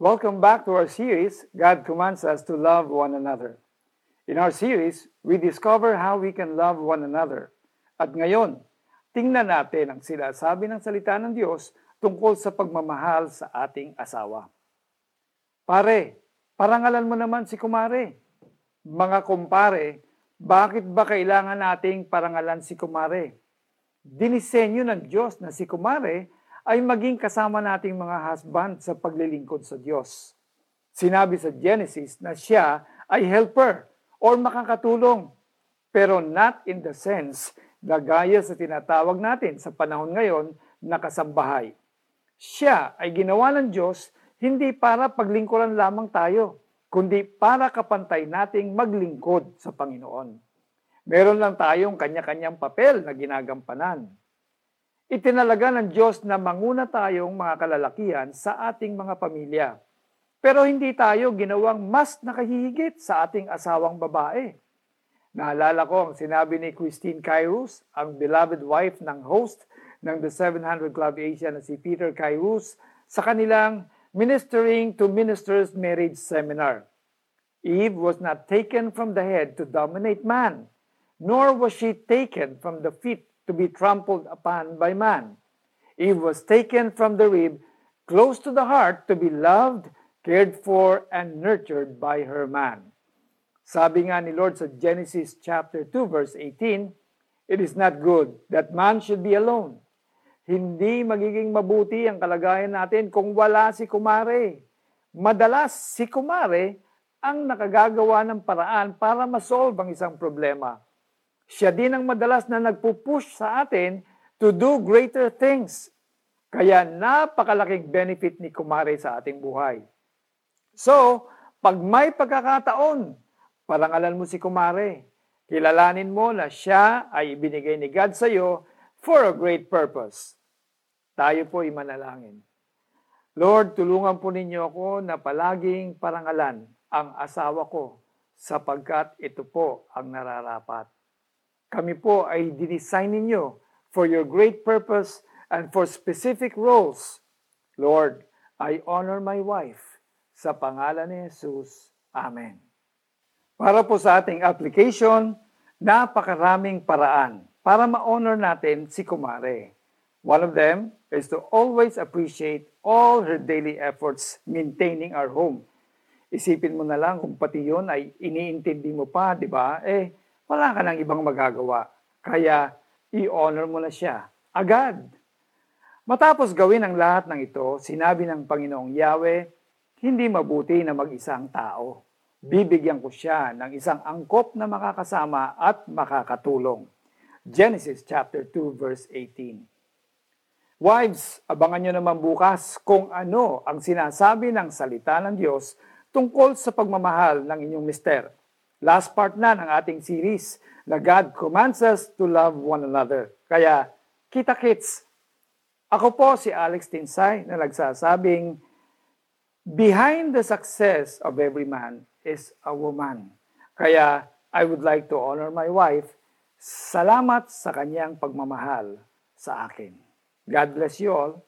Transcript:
Welcome back to our series, God Commands Us to Love One Another. In our series, we discover how we can love one another. At ngayon, tingnan natin ang sinasabi ng salita ng Diyos tungkol sa pagmamahal sa ating asawa. Pare, parangalan mo naman si kumare. Mga kumpare, bakit ba kailangan nating parangalan si kumare? Dinisenyo ng Diyos na si kumare ay maging kasama nating mga husband sa paglilingkod sa Diyos. Sinabi sa Genesis na siya ay helper or makakatulong, pero not in the sense na gaya sa tinatawag natin sa panahon ngayon na kasambahay. Siya ay ginawa ng Diyos hindi para paglingkuran lamang tayo, kundi para kapantay nating maglingkod sa Panginoon. Meron lang tayong kanya-kanyang papel na ginagampanan. Itinalaga ng Diyos na manguna tayong mga kalalakihan sa ating mga pamilya. Pero hindi tayo ginawang mas nakahihigit sa ating asawang babae. Naalala ko ang sinabi ni Christine Kairos, ang beloved wife ng host ng The 700 Club Asia na si Peter Kairos, sa kanilang Ministering to Ministers Marriage Seminar. Eve was not taken from the head to dominate man, nor was she taken from the feet to be trampled upon by man. Eve was taken from the rib close to the heart to be loved, cared for, and nurtured by her man. Sabi nga ni Lord sa Genesis chapter 2 verse 18, It is not good that man should be alone. Hindi magiging mabuti ang kalagayan natin kung wala si kumare. Madalas si kumare ang nakagagawa ng paraan para masolve ang isang problema siya din ang madalas na nagpupush sa atin to do greater things. Kaya napakalaking benefit ni Kumare sa ating buhay. So, pag may pagkakataon, parangalan mo si Kumare. Kilalanin mo na siya ay ibinigay ni God sa iyo for a great purpose. Tayo po ay manalangin. Lord, tulungan po ninyo ako na palaging parangalan ang asawa ko sapagkat ito po ang nararapat. Kami po ay dinesign ninyo for your great purpose and for specific roles. Lord, I honor my wife. Sa pangalan ni Jesus. Amen. Para po sa ating application, napakaraming paraan para ma-honor natin si Kumare. One of them is to always appreciate all her daily efforts maintaining our home. Isipin mo na lang kung pati yun ay iniintindi mo pa, di ba? Eh, wala ka nang ibang magagawa. Kaya i-honor mo na siya agad. Matapos gawin ang lahat ng ito, sinabi ng Panginoong Yahweh, hindi mabuti na mag-isang tao. Bibigyan ko siya ng isang angkop na makakasama at makakatulong. Genesis chapter 2 verse 18. Wives, abangan nyo naman bukas kung ano ang sinasabi ng salita ng Diyos tungkol sa pagmamahal ng inyong mister. Last part na ng ating series na God commands us to love one another. Kaya, kita kits. Ako po si Alex Tinsay na nagsasabing, Behind the success of every man is a woman. Kaya, I would like to honor my wife. Salamat sa kanyang pagmamahal sa akin. God bless you all.